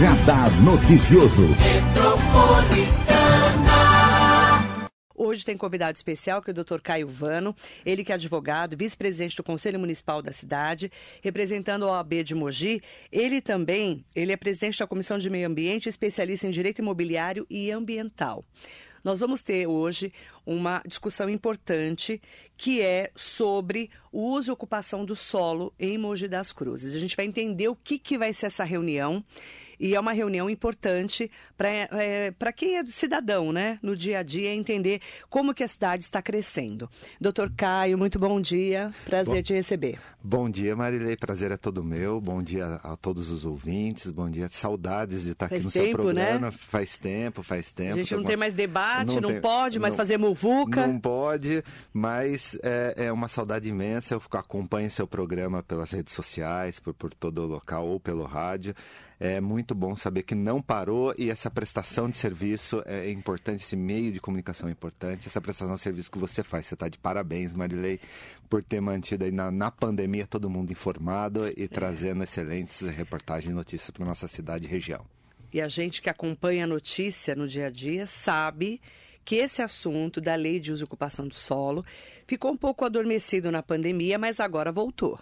Radar Noticioso. Hoje tem convidado especial, que é o Dr. Caio Vano, ele que é advogado, vice-presidente do Conselho Municipal da cidade, representando a OAB de Mogi. Ele também, ele é presidente da Comissão de Meio Ambiente, especialista em Direito Imobiliário e Ambiental. Nós vamos ter hoje uma discussão importante que é sobre o uso e ocupação do solo em Mogi das Cruzes. A gente vai entender o que, que vai ser essa reunião e é uma reunião importante para é, quem é cidadão, né? No dia a dia, entender como que a cidade está crescendo. Doutor Caio, muito bom dia. Prazer bom, te receber. Bom dia, Marilei. Prazer é todo meu. Bom dia a todos os ouvintes. Bom dia. Saudades de estar faz aqui no tempo, seu programa. Né? Faz tempo, faz tempo. A gente não tem mais debate, não, não tem, pode mais não, fazer muvuca. Não pode, mas é, é, uma saudade imensa. Eu acompanho seu programa pelas redes sociais, por, por todo o local ou pelo rádio. É muito bom saber que não parou e essa prestação de serviço é importante, esse meio de comunicação é importante, essa prestação de serviço que você faz. Você está de parabéns, Marilei, por ter mantido aí na, na pandemia todo mundo informado e é. trazendo excelentes reportagens e notícias para nossa cidade e região. E a gente que acompanha a notícia no dia a dia sabe que esse assunto da lei de uso e ocupação do solo ficou um pouco adormecido na pandemia, mas agora voltou.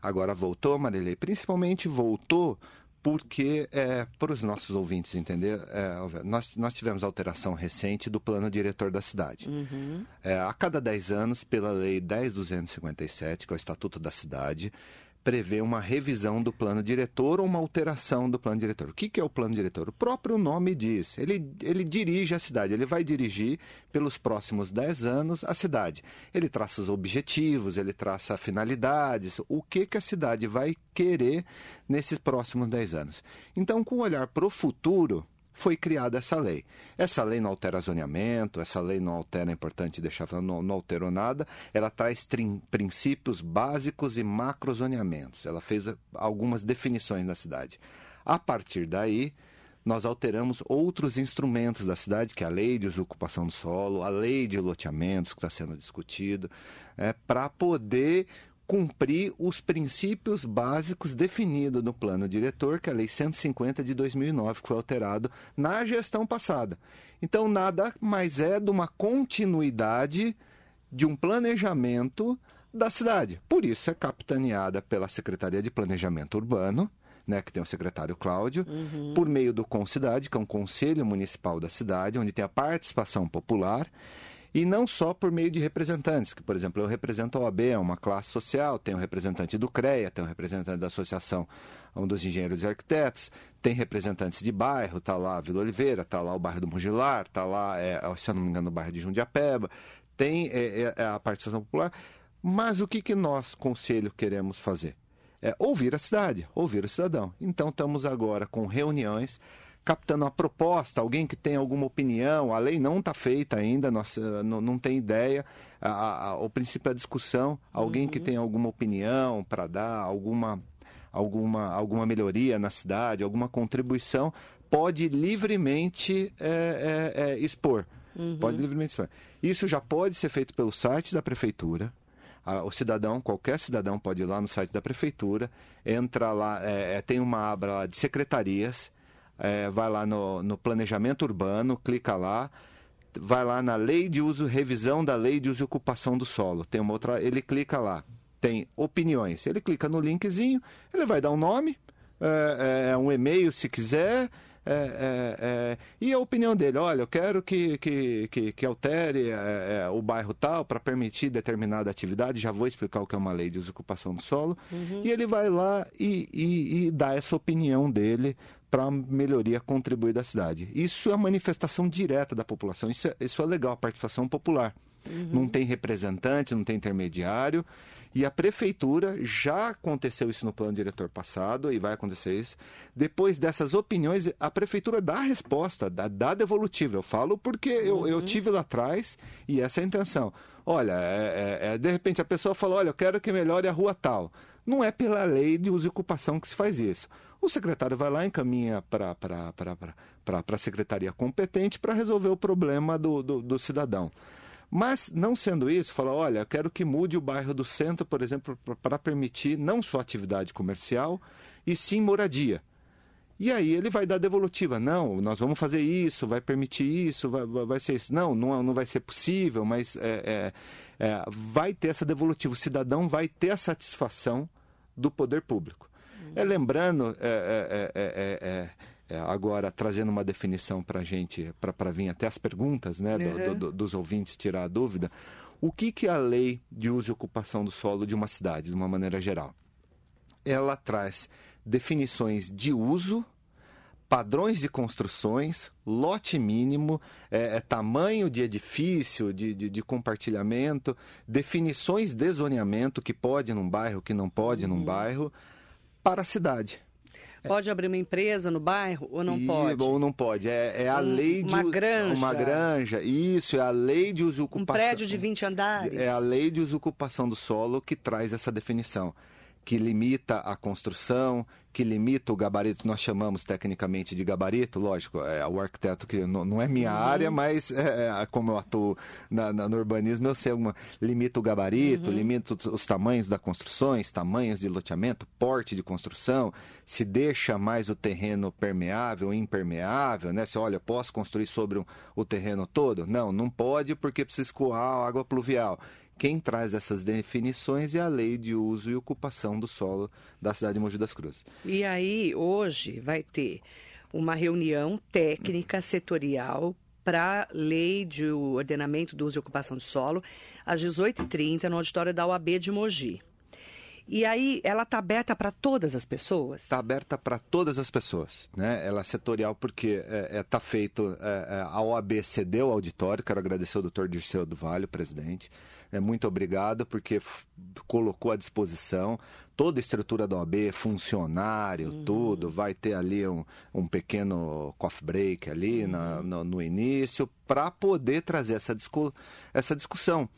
Agora voltou, Marilei. Principalmente voltou porque, é, para os nossos ouvintes entender, é, nós, nós tivemos alteração recente do plano diretor da cidade. Uhum. É, a cada 10 anos, pela Lei 10.257, que é o Estatuto da Cidade, prevê uma revisão do plano diretor ou uma alteração do plano diretor. O que, que é o plano diretor? O próprio nome diz. Ele, ele dirige a cidade, ele vai dirigir pelos próximos 10 anos a cidade. Ele traça os objetivos, ele traça finalidades, o que, que a cidade vai querer nesses próximos 10 anos. Então, com o olhar para o futuro, foi criada essa lei. Essa lei não altera zoneamento, essa lei não altera, é importante deixar falando, não, não alterou nada, ela traz trim, princípios básicos e macrozoneamentos. Ela fez algumas definições da cidade. A partir daí, nós alteramos outros instrumentos da cidade, que é a lei de ocupação do solo, a lei de loteamentos que está sendo discutido, é, para poder cumprir os princípios básicos definidos no plano diretor, que é a Lei 150 de 2009, que foi alterado na gestão passada. Então, nada mais é de uma continuidade de um planejamento da cidade. Por isso é capitaneada pela Secretaria de Planejamento Urbano, né, que tem o secretário Cláudio, uhum. por meio do Concidade, que é um conselho municipal da cidade, onde tem a participação popular. E não só por meio de representantes, que, por exemplo, eu represento a OAB, é uma classe social, tem um representante do CREA, tem um representante da Associação um dos Engenheiros e Arquitetos, tem representantes de bairro, está lá a Vila Oliveira, está lá o bairro do Mugilar, está lá, é, se eu não me engano, o bairro de Jundiapeba, tem é, é, é, a participação popular. Mas o que, que nós, conselho, queremos fazer? É ouvir a cidade, ouvir o cidadão. Então, estamos agora com reuniões captando uma proposta, alguém que tem alguma opinião, a lei não está feita ainda, nós, eh, não, não tem ideia, a, a, o princípio da discussão, alguém uhum. que tem alguma opinião para dar, alguma, alguma, alguma melhoria na cidade, alguma contribuição, pode livremente é, é, é, expor. Uhum. Pode livremente expor. Isso já pode ser feito pelo site da prefeitura, o cidadão, qualquer cidadão pode ir lá no site da prefeitura, entra lá, é, tem uma lá de secretarias, é, vai lá no, no planejamento urbano, clica lá, vai lá na lei de uso, revisão da lei de uso e ocupação do solo. Tem uma outra, ele clica lá, tem opiniões. Ele clica no linkzinho, ele vai dar um nome, é, é um e-mail se quiser, é, é, é, e a opinião dele, olha, eu quero que, que, que, que altere é, é, o bairro tal para permitir determinada atividade, já vou explicar o que é uma lei de ocupação do solo, uhum. e ele vai lá e, e, e dá essa opinião dele para a melhoria contribuir da cidade. Isso é manifestação direta da população, isso é, isso é legal, a participação popular. Uhum. Não tem representante, não tem intermediário. E a prefeitura já aconteceu isso no plano diretor passado e vai acontecer isso. Depois dessas opiniões, a prefeitura dá a resposta, dá, dá devolutiva. Eu falo porque eu, eu uhum. tive lá atrás e essa é a intenção. Olha, é, é, é, de repente a pessoa falou: olha, eu quero que melhore a rua tal. Não é pela lei de uso e ocupação que se faz isso. O secretário vai lá encaminha para a secretaria competente para resolver o problema do, do, do cidadão. Mas, não sendo isso, fala: olha, quero que mude o bairro do centro, por exemplo, para permitir não só atividade comercial, e sim moradia. E aí ele vai dar devolutiva. Não, nós vamos fazer isso, vai permitir isso, vai, vai ser isso. Não, não, não vai ser possível, mas é, é, é, vai ter essa devolutiva. O cidadão vai ter a satisfação do poder público. Uhum. É, lembrando, é, é, agora trazendo uma definição para a gente, para vir até as perguntas né, uhum. do, do, dos ouvintes tirar a dúvida, o que, que é a lei de uso e ocupação do solo de uma cidade, de uma maneira geral? Ela traz definições de uso padrões de construções, lote mínimo, é, é tamanho de edifício, de, de, de, compartilhamento, definições de zoneamento, que pode num bairro, que não pode uhum. num bairro, para a cidade. Pode abrir uma empresa no bairro ou não e, pode? Ou não pode. É, é a um, lei de. Uma granja. Uma granja. Isso, é a lei de uso ocupação. Um prédio de 20 andares. É a lei de uso ocupação do solo que traz essa definição que limita a construção, que limita o gabarito, nós chamamos tecnicamente de gabarito, lógico, é o arquiteto que não, não é minha uhum. área, mas é, é, como eu atuo na, na, no urbanismo, eu sei alguma. Limita o gabarito, uhum. limita os, os, tamanhos das construções, tamanhos de loteamento, porte de construção, se deixa mais o terreno permeável impermeável, né? Se olha, posso construir sobre um, o terreno todo? Não, não pode porque precisa escoar água pluvial. Quem traz essas definições é a lei de uso e ocupação do solo da cidade de Mogi das Cruzes. E aí, hoje, vai ter uma reunião técnica setorial para a lei de ordenamento do uso e ocupação do solo, às 18h30, no auditório da OAB de Mogi. E aí, ela está aberta para todas as pessoas? Está aberta para todas as pessoas. Né? Ela é setorial porque está é, é, tá feito. É, é a OAB cedeu o auditório. Quero agradecer ao doutor Dirceu do Vale, presidente. É, muito obrigado, porque colocou à disposição toda a estrutura da OAB, funcionário, uhum. tudo. Vai ter ali um, um pequeno coffee break ali uhum. na, no, no, início, para poder trazer essa, discu essa discussão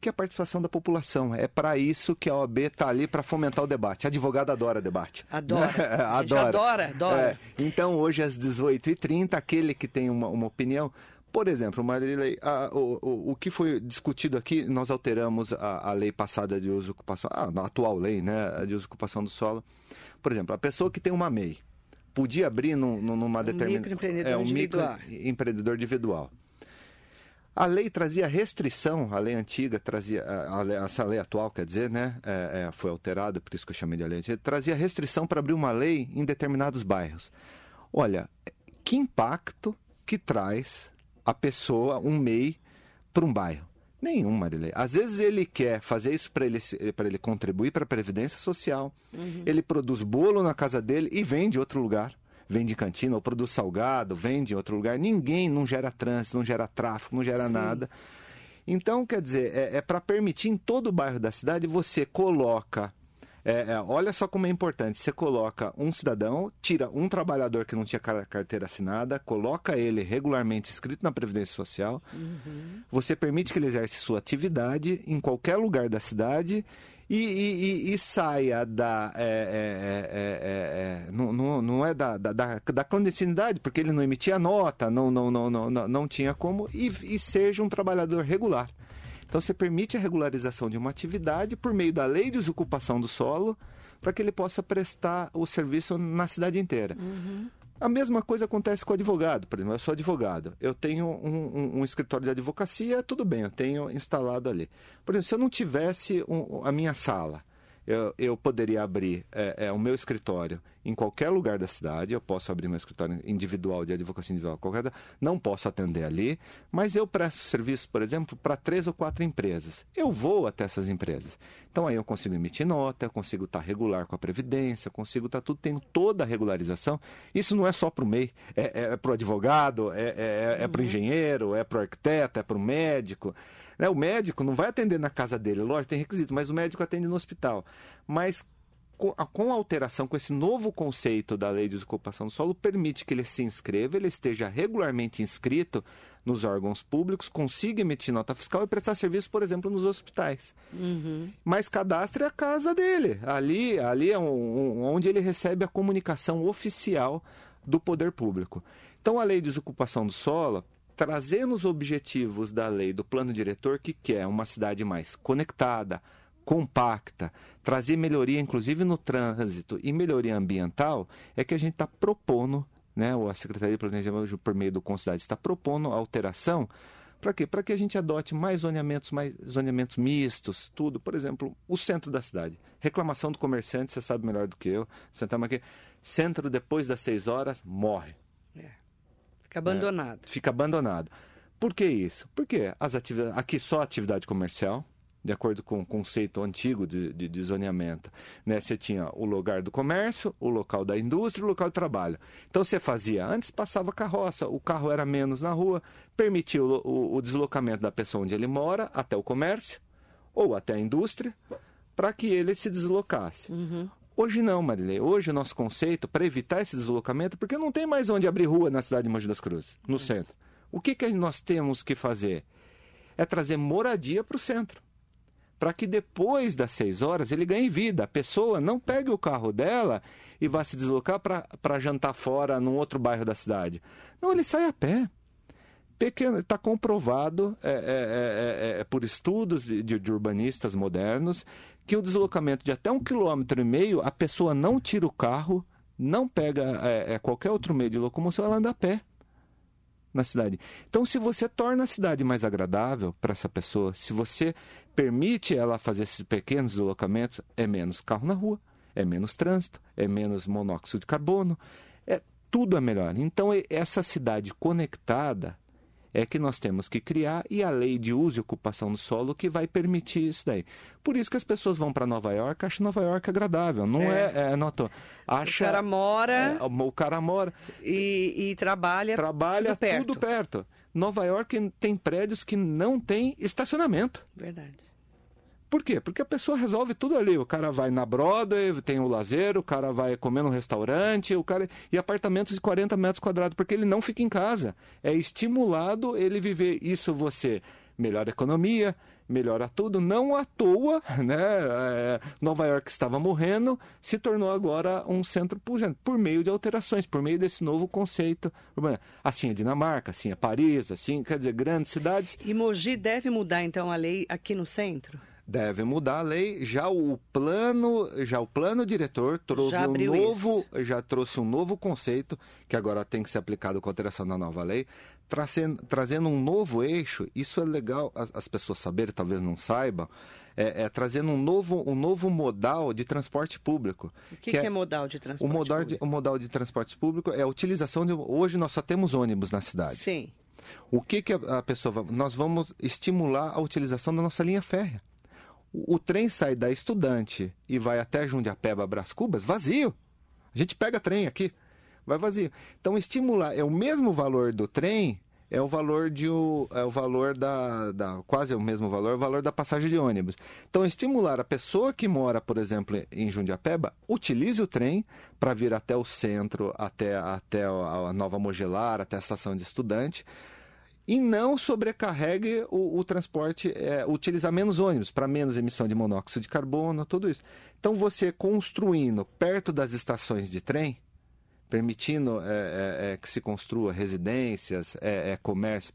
que é a participação da população. É para isso que a OAB está ali para fomentar o debate. A advogada adora debate. Adora. Né? adora. adora, adora. É. Então, hoje às 18h30, aquele que tem uma, uma opinião, por exemplo, Marilei, a, o, o, o, que foi discutido aqui, nós alteramos a, a lei passada de uso ocupação, a, a atual lei né, de uso ocupação do solo. Por exemplo, a pessoa que tem uma MEI podia abrir num, numa um determinada. É um microempreendedor individual. A lei trazia restrição, a lei antiga trazia, a, a, essa lei atual, quer dizer, né, é, é, foi alterada, por isso que eu chamei de lei antiga, trazia restrição para abrir uma lei em determinados bairros. Olha, que impacto que traz a pessoa, um MEI, para um bairro? Nenhum, Marilei. Às vezes ele quer fazer isso para ele, ele contribuir para a Previdência Social. Uhum. Ele produz bolo na casa dele e vende em outro lugar. Vende cantina ou produz salgado, vende em outro lugar. Ninguém não gera trânsito, não gera tráfego, não gera Sim. nada. Então, quer dizer, é, é para permitir em todo o bairro da cidade você coloca é, é, olha só como é importante. Você coloca um cidadão, tira um trabalhador que não tinha carteira assinada, coloca ele regularmente inscrito na Previdência Social. Uhum. Você permite que ele exerça sua atividade em qualquer lugar da cidade e, e, e, saia da. É, é, é, não, não, não é da, da, da, clandestinidade, porque ele não emitia nota, não, não, não, não, não, não tinha como, e, e seja um trabalhador regular. Então você permite a regularização de uma atividade por meio da lei de ocupação do solo para que ele possa prestar o serviço na cidade inteira. Uhum. A mesma coisa acontece com o advogado. Por exemplo, eu sou advogado, eu tenho um, um, um, escritório de advocacia, tudo bem, eu tenho instalado ali. Por exemplo, se eu não tivesse um, a minha sala, eu, eu poderia abrir é, é, o meu escritório em qualquer lugar da cidade, eu posso abrir meu escritório individual de advocacia individual, qualquer, não posso atender ali, mas eu presto serviço, por exemplo, para três ou quatro empresas. Eu vou até essas empresas. Então aí eu consigo emitir nota, eu consigo estar regular com a Previdência, eu consigo estar tudo, tendo toda a regularização. Isso não é só para o MEI, é, é, é para o advogado, é, é, é para o uhum. engenheiro, é para o arquiteto, é para o médico. Né? O médico não vai atender na casa dele, lógico, tem requisito, mas o médico atende no hospital. Mas com a alteração, com esse novo conceito da lei de ocupação do solo, permite que ele se inscreva, ele esteja regularmente inscrito nos órgãos públicos, consiga emitir nota fiscal e prestar serviço, por exemplo, nos hospitais. Uhum. Mas cadastre a casa dele. Ali, ali é um, um, onde ele recebe a comunicação oficial do poder público. Então, a lei de ocupação do solo trazendo os objetivos da lei do plano diretor que quer uma cidade mais conectada, compacta, trazer melhoria, inclusive no trânsito e melhoria ambiental, é que a gente está propondo, né, a Secretaria de Planejamento, por meio do Concidade, está propondo alteração para quê? Para que a gente adote mais zoneamentos, mais zoneamentos mistos, tudo. Por exemplo, o centro da cidade. Reclamação do comerciante, você sabe melhor do que eu. Sentamos aqui. Centro, depois das seis horas, morre. É. Fica abandonado. É, fica abandonado. Por que isso? Porque as atividades, aqui só atividade comercial, de acordo com o conceito antigo de, de, de zoneamento. Né? Você tinha o lugar do comércio, o local da indústria e o local de trabalho. Então você fazia, antes passava carroça, o carro era menos na rua, permitia o, o, o deslocamento da pessoa onde ele mora até o comércio ou até a indústria, para que ele se deslocasse. Uhum. Hoje não, Marilei. Hoje o nosso conceito, para evitar esse deslocamento, porque não tem mais onde abrir rua na cidade de Mogi das Cruzes, no uhum. centro. O que, que nós temos que fazer? É trazer moradia para o centro para que depois das seis horas ele ganhe vida. A pessoa não pegue o carro dela e vá se deslocar para jantar fora num outro bairro da cidade. Não, ele sai a pé. Está comprovado é, é, é, é, é por estudos de, de, urbanistas modernos que o deslocamento de até um quilômetro e meio a pessoa não tira o carro, não pega é, qualquer outro meio de locomoção, ela anda a pé na cidade. Então, se você torna a cidade mais agradável para essa pessoa, se você permite ela fazer esses pequenos deslocamentos, é menos carro na rua, é menos trânsito, é menos monóxido de carbono, é tudo é melhor. Então, essa cidade conectada é que nós temos que criar e a lei de uso e ocupação do solo que vai permitir isso daí. Por isso que as pessoas vão para Nova York, acham Nova York agradável, não é, é, é não tô, acha, o cara mora, é, o cara mora e, e trabalha, trabalha tudo perto. tudo perto. Nova York tem prédios que não tem estacionamento. Verdade. Por quê? Porque a pessoa resolve tudo ali. O cara vai na Broadway, tem o lazer, o cara vai comer no restaurante, o cara e apartamentos de 40 metros quadrados, porque ele não fica em casa. É estimulado ele viver isso você melhora a economia, melhora tudo. Não à toa, né? É, Nova York estava morrendo, se tornou agora um centro pujante, por meio de alterações, por meio desse novo conceito. Assim é Dinamarca, assim é Paris, assim, quer dizer, grandes cidades. E Mogi deve mudar então a lei aqui no centro? Deve mudar a lei. Já o plano, já o plano diretor trouxe um novo, isso. já trouxe um novo conceito que agora tem que ser aplicado com a alteração da nova lei, trazendo, trazendo um novo eixo. Isso é legal as, as pessoas saberem, talvez não saibam. É, é, trazendo um novo, um novo modal de transporte público. O que, que, é, que é, modal de transporte o modal público? De, o modal de transporte público é a utilização de. Hoje nós só temos ônibus na cidade. Sim. O que, que a, a pessoa. Nós vamos estimular a utilização da nossa linha férrea. O, trem sai da Estudante e vai até Jundiapeba, Bras Cubas, vazio. A gente pega trem aqui, vai vazio. Então, estimular é o mesmo valor do trem, é o valor de o, é o valor da, da quase o mesmo valor, o valor da passagem de ônibus. Então, estimular a pessoa que mora, por exemplo, em Jundiapeba, utilize o trem para vir até o centro, até até a Nova Mogelar, até a estação de estudante e não sobrecarregue o, o transporte, é, utilizar menos ônibus para menos emissão de monóxido de carbono, tudo isso. Então, você construindo perto das estações de trem, permitindo é, é, é que se construa residências, é, é, comércio,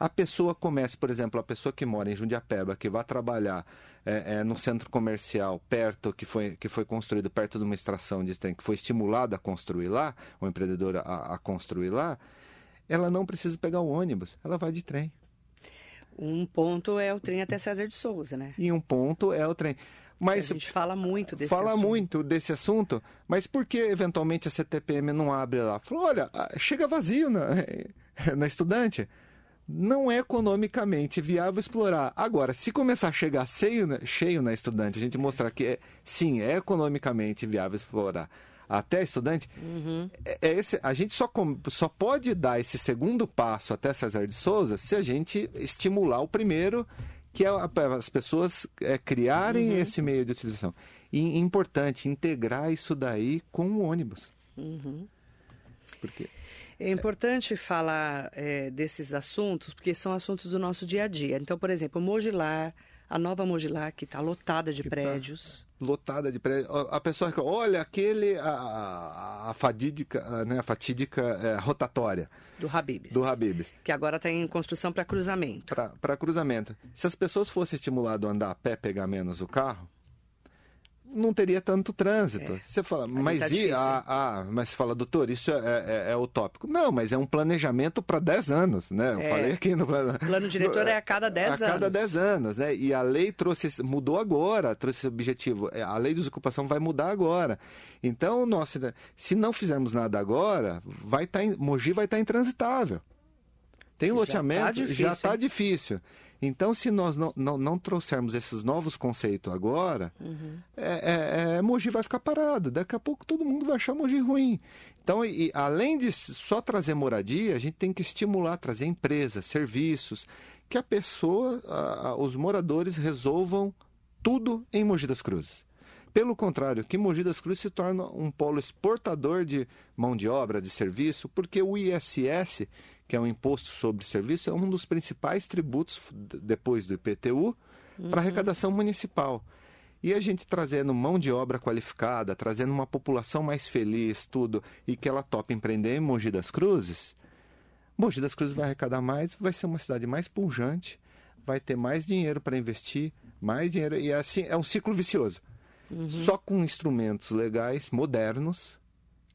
a pessoa comece, por exemplo, a pessoa que mora em Jundiapeba, que vai trabalhar é, no centro comercial perto, que foi, que foi construído perto de uma extração de trem, que foi estimulado a construir lá, o empreendedor a, a construir lá, ela não precisa pegar o ônibus, ela vai de trem. Um ponto é o trem até César de Souza, né? E um ponto é o trem. Mas a gente fala muito desse fala assunto. muito desse assunto, mas por que eventualmente a CTPM não abre lá? Falou, olha, chega vazio na, na estudante. Não é economicamente viável explorar. Agora, se começar a chegar cheio, cheio na estudante, a gente mostrar que é, sim, é economicamente viável explorar até estudante, uhum. é, é, esse, a gente só, só pode dar esse segundo passo até César de Souza se a gente estimular o primeiro, que é as pessoas é, criarem uhum. esse meio de utilização. E importante, integrar isso daí com o ônibus. Uhum. Porque... É importante falar é, desses assuntos, porque são assuntos do nosso dia a dia. Então, por exemplo, o Mogilar, A nova Mogilar, que está lotada de Que tá- prédios. lotada de prédio. A pessoa que olha aquele a, a, a fadídica, né, a fatídica é, rotatória Do Habibs. do Habibs Que agora está em construção para cruzamento. para cruzamento. Se as pessoas fossem estimuladas a andar a pé, pegar menos o carro, não teria tanto trânsito. É. Você fala, Ali mas tá e ah, ah, mas você fala, doutor, isso é, é, é utópico. Não, mas é um planejamento para 10 anos, né? Eu É. falei aqui no plano. Plano diretor é a cada 10 a cada anos. 10 anos, né? E a lei trouxe, mudou agora, trouxe esse objetivo. É, A lei de desocupação vai mudar agora. Então, nossa, se não fizermos nada agora, vai estar em, Mogi vai estar intransitável. Tem Já tá loteamento, já difícil, está hein? difícil. Então, se nós não, não, não trouxermos esses novos conceitos agora, Uhum. é, é, é, Mogi vai ficar parado. Daqui a pouco todo mundo vai achar Mogi ruim. Então, e, além de só trazer moradia, a gente tem que estimular, trazer empresas, serviços, que a pessoa, a- a- os moradores resolvam tudo em Mogi das Cruzes. Pelo contrário, que Mogi das Cruzes se torna um polo exportador de mão de obra, de serviço, porque o ISS, que é o Imposto sobre Serviço, é um dos principais tributos, depois do IPTU, para arrecadação municipal. E a gente trazendo mão de obra qualificada, trazendo uma população mais feliz, tudo, e que ela topa empreender em Mogi das Cruzes, Mogi das Cruzes vai arrecadar mais, vai ser uma cidade mais pujante, vai ter mais dinheiro para investir, mais dinheiro, e assim é um ciclo vicioso. Só com instrumentos legais, modernos,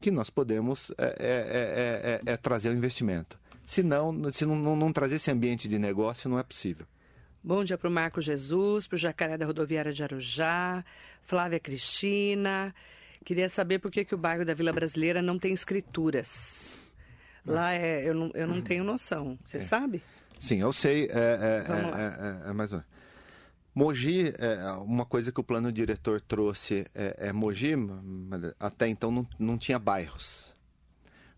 que nós podemos é, é, é, é, é trazer o investimento. Se não, se não, não, não trazer esse ambiente de negócio, não é possível. Bom dia para o Marco Jesus, para o Jacaré da Rodoviária de Arujá, Flávia Cristina. Queria saber por que, que o bairro da Vila Brasileira não tem escrituras. Lá é, eu, não, eu não tenho noção. Você sabe? Sim, eu sei. É, é, é, é, é mais menos. Mogi, é, uma coisa que o plano diretor trouxe é, é Mogi, até então não, não tinha bairros.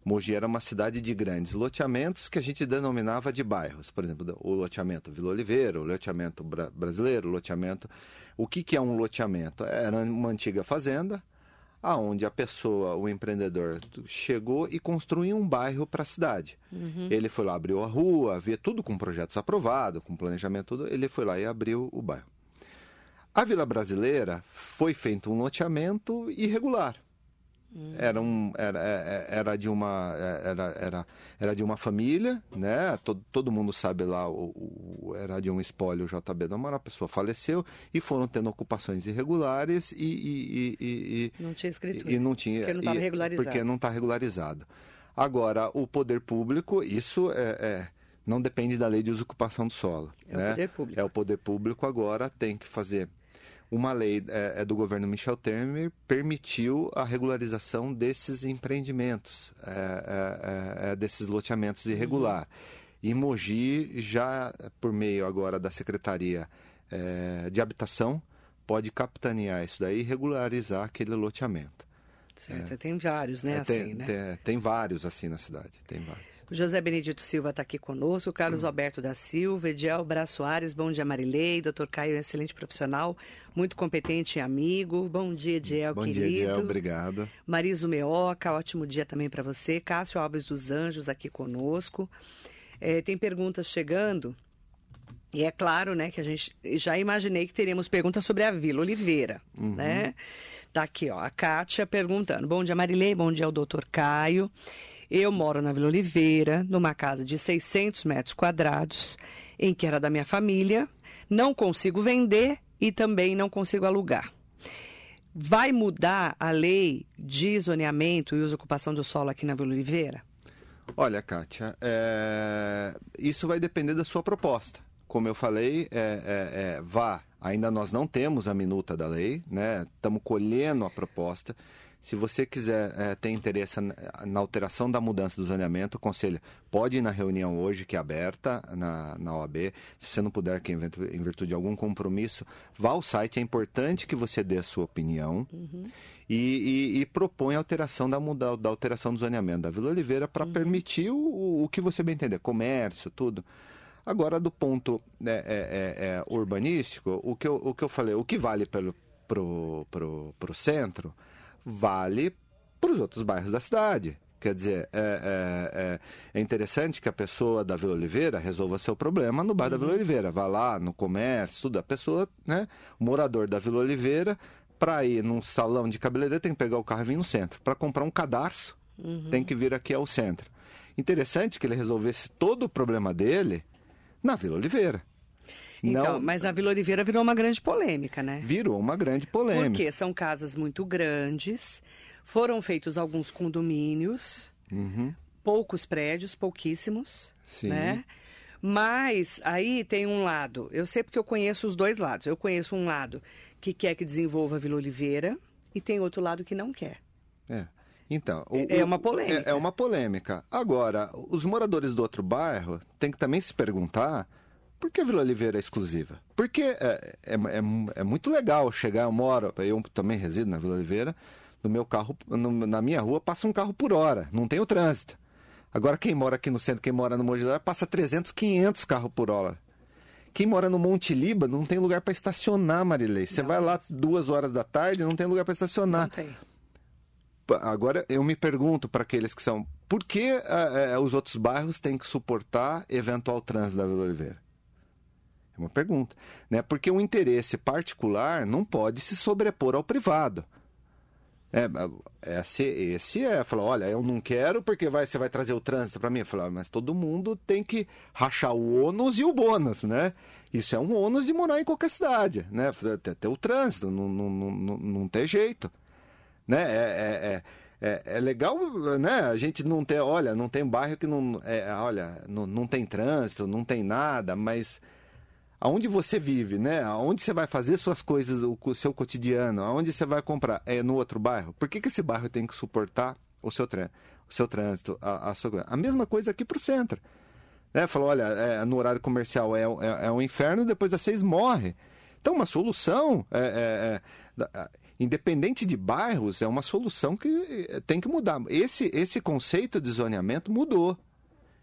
Mogi era uma cidade de grandes loteamentos que a gente denominava de bairros. Por exemplo, o loteamento Vila Oliveira, o loteamento bra brasileiro, o loteamento. O que, que é um loteamento? Era uma antiga fazenda, aonde a pessoa, o empreendedor, chegou e construiu um bairro para a cidade. Ele foi lá, abriu a rua, havia tudo com projetos aprovados, com planejamento, tudo. Ele foi lá e abriu o bairro. A Vila Brasileira foi feito um loteamento irregular. Era, um, era, é- é- era, de uma, é- era, era, era de uma família, né? Todo, todo mundo sabe lá, o, o- era de um espólio JB do Amaral, a pessoa faleceu e foram tendo ocupações irregulares e, e, e- e- Não tinha escritura. e não tinha. Porque não estava regularizado. Porque não está regularizado. Agora, o poder público, isso é, é- não depende da lei de desocupação do solo. É o né? poder público. É o poder público agora tem que fazer. Uma lei é, é do governo Michel Temer permitiu a regularização desses empreendimentos, é, é, é, é, desses loteamentos irregular. E Mogi já, por meio agora da Secretaria de Habitação, pode capitanear isso daí e regularizar aquele loteamento. Certo, Tem vários, né? É, assim, tem, né? tem, tem vários assim na cidade, tem vários. O José Benedito Silva está aqui conosco, Carlos Hum. Alberto da Silva, Ediel Bra Soares, bom dia Marilei, doutor Caio, excelente profissional, muito competente e amigo. Bom dia, Ediel, Bom querido. dia, Ediel, obrigado. Mariso Meoca, ótimo dia também para você. Cássio Alves dos Anjos aqui conosco. É, tem perguntas chegando. E é claro, né, que a gente já imaginei que teríamos perguntas sobre a Vila Oliveira, né? Tá aqui, ó, a Kátia perguntando. Bom dia, Marilei, bom dia ao doutor Caio. Eu moro na Vila Oliveira, numa casa de 600 metros quadrados, em que era da minha família. Não consigo vender e também não consigo alugar. Vai mudar a lei de zoneamento e uso ocupação do solo aqui na Vila Oliveira? Olha, Kátia, é, isso vai depender da sua proposta. Como eu falei, é, é, é, vá. Ainda nós não temos a minuta da lei, né? Estamos colhendo a proposta. Se você quiser é, ter interesse na, alteração da mudança do zoneamento, conselho, pode ir na reunião hoje, que é aberta na, na OAB. Se você não puder, que em virtu- em virtude de algum compromisso, vá ao site. É importante que você dê a sua opinião e, e, e propõe a alteração da, muda, da alteração do zoneamento da Vila Oliveira para permitir o, o que você bem entender, comércio, tudo. Agora, do ponto né, é, é, é, urbanístico, o que, eu, o que eu falei, o que vale pelo, pro, pro, pro centro, vale para os outros bairros da cidade. Quer dizer, é, é, é, interessante que a pessoa da Vila Oliveira resolva seu problema no bairro uhum. da Vila Oliveira. Vá lá no comércio, tudo. A pessoa, né, o morador da Vila Oliveira, para ir num salão de cabeleireiro, tem que pegar o carro e vir no centro. Para comprar um cadarço, uhum. tem que vir aqui ao centro. Interessante que ele resolvesse todo o problema dele na Vila Oliveira. Então, Não... mas a Vila Oliveira virou uma grande polêmica, né? Virou uma grande polêmica. Porque são casas muito grandes, foram feitos alguns condomínios, uhum. poucos prédios, pouquíssimos, Sim. né? Mas aí tem um lado, eu sei porque eu conheço os dois lados. Eu conheço um lado que quer que desenvolva a Vila Oliveira e tem outro lado que não quer. É. Então, o, é uma polêmica. É, é, uma polêmica. Agora, os moradores do outro bairro têm que também se perguntar por que a Vila Oliveira é exclusiva? Porque é, é, é, é muito legal chegar, eu moro, eu também resido na Vila Oliveira, no meu carro, no, na minha rua passa um carro por hora, não tem o trânsito. Agora quem mora aqui no centro, quem mora no Mogilar, passa 300, 500 carros por hora. Quem mora no Monte Liba não tem lugar para estacionar, Marilei. Você vai lá duas horas da tarde, não tem lugar para estacionar. Não tem. Agora eu me pergunto para aqueles que são, por que uh, uh, os outros bairros têm que suportar eventual trânsito da Vila Oliveira? É uma pergunta, né? Porque o interesse particular não pode se sobrepor ao privado. É, esse, esse é, falar, olha, eu não quero porque vai, você vai trazer o trânsito para mim. Eu falo, mas todo mundo tem que rachar o ônus e o bônus, né? Isso é um ônus de morar em qualquer cidade, né? Ter, ter o trânsito, não, não, não, não tem jeito, né? É, é, é, é, legal, né? A gente não ter, olha, não tem bairro que não, é, olha, não, não tem trânsito, não tem nada, mas aonde você vive, né? Aonde você vai fazer suas coisas, o, seu cotidiano, aonde você vai comprar, é no outro bairro. Por que, que esse bairro tem que suportar o seu, trânsito, o seu trânsito, a, a, sua... a mesma coisa aqui para o centro. Né? Falou, olha, é, no horário comercial é, é, é, um inferno, depois das seis morre. Então, uma solução, é, é, é independente de bairros, é uma solução que tem que mudar. Esse, esse conceito de zoneamento mudou.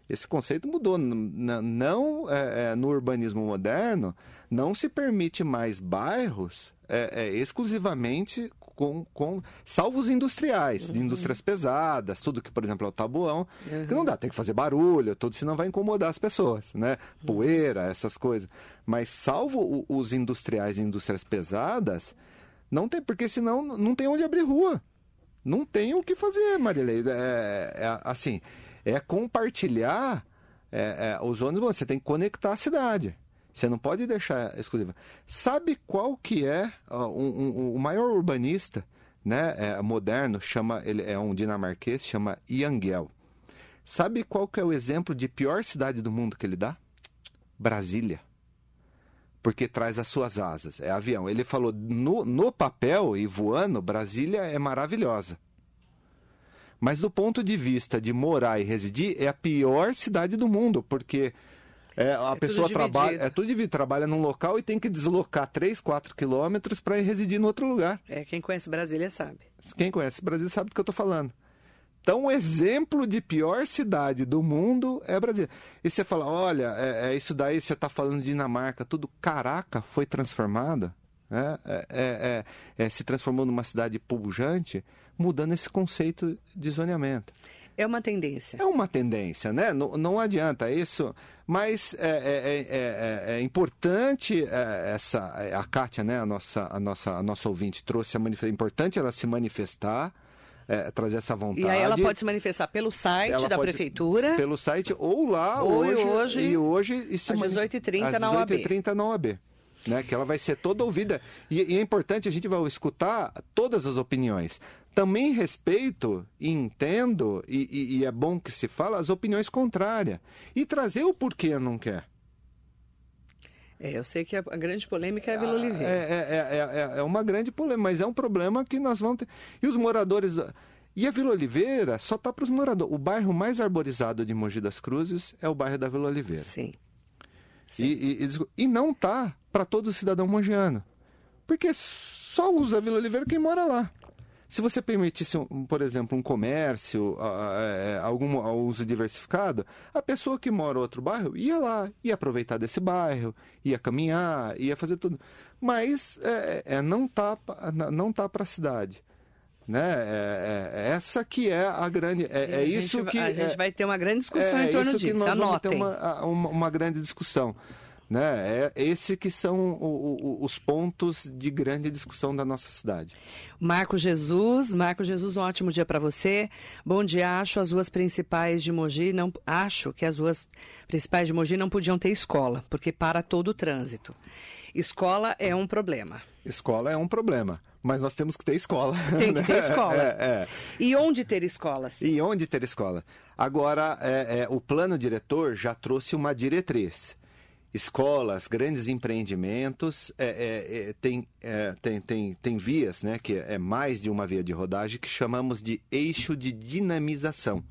Esse conceito mudou. Não é, é, no urbanismo moderno não se permite mais bairros é, é, exclusivamente com, com salvos industriais, uhum. de indústrias pesadas, tudo que, por exemplo, é o tabuão, uhum. que não dá, tem que fazer barulho, tudo, senão vai incomodar as pessoas, né? Uhum. Poeira, essas coisas. Mas salvo os industriais e indústrias pesadas, não tem, porque senão não tem onde abrir rua. Não tem o que fazer, Marilei. É, é assim, é compartilhar é, é, os ônibus, você tem que conectar a cidade. Você não pode deixar exclusiva. Sabe qual que é uh, um, um, o maior urbanista né, é, moderno? chama Ele é um dinamarquês, chama Yangel. Sabe qual que é o exemplo de pior cidade do mundo que ele dá? Brasília. Porque traz as suas asas. É avião. Ele falou, no, no papel e voando, Brasília é maravilhosa. Mas do ponto de vista de morar e residir, é a pior cidade do mundo, porque é, a é pessoa trabalha, é tudo dividido, trabalha num local e tem que deslocar 3, 4 quilômetros para ir residir em outro lugar. É, quem conhece Brasília sabe. Quem conhece Brasília sabe do que eu estou falando. Então, o exemplo de pior cidade do mundo é Brasília. E você fala, olha, é, é isso daí, você está falando de Dinamarca, tudo, caraca, foi transformada, é, é, é, é, se transformou numa cidade pujante mudando esse conceito de zoneamento. É uma tendência. É uma tendência, né? Não, não adianta isso, mas é, é, é, é importante essa a Kátia, né? A nossa, a nossa, a nossa ouvinte trouxe a manifestação. É importante ela se manifestar. É, trazer essa vontade. E aí ela pode se manifestar pelo site ela da prefeitura. Pelo site ou lá ou hoje. hoje e hoje e se às 18h30 na OAB. 18h30 na OAB né? Que ela vai ser toda ouvida. E, e, é importante a gente vai escutar todas as opiniões. Também respeito e entendo, e, e, e é bom que se fala, as opiniões contrárias. E trazer o porquê não quer. É, eu sei que a, grande polêmica é a Vila ah, Oliveira. É, é, é, é, uma grande polêmica, mas é um problema que nós vamos ter. E os moradores. E a Vila Oliveira só está para os moradores. O bairro mais arborizado de Mogi das Cruzes é o bairro da Vila Oliveira. Sim. Sim. E, e, e não está para todo cidadão mogiano. Porque só usa a Vila Oliveira quem mora lá. Se você permitisse, por exemplo, um comércio, é, algum uso diversificado, a pessoa que mora em outro bairro ia lá, ia aproveitar desse bairro, ia caminhar, ia fazer tudo. Mas é, é não tá, não tá para a cidade. Né? É, é, é essa que é a grande. É, é isso gente, que. A gente vai ter uma grande discussão é, em torno isso disso. Anotem. vamos ter uma, uma, uma grande discussão. Né? É esse que são o, o, os pontos de grande discussão da nossa cidade. Marco Jesus, Marco Jesus, um ótimo dia para você. Bom dia, acho as ruas principais de Mogi não acho que as ruas principais de Mogi não podiam ter escola, porque para todo o trânsito. Escola é um problema. Escola é um problema, mas nós temos que ter escola. Tem que ter escola. É, é. E onde ter escolas? E onde ter escola? Agora, é, é, o plano diretor já trouxe uma diretriz escolas, grandes empreendimentos, é, é, é, tem, tem, tem, tem vias, né, que é mais de uma via de rodagem, que chamamos de eixo de dinamização,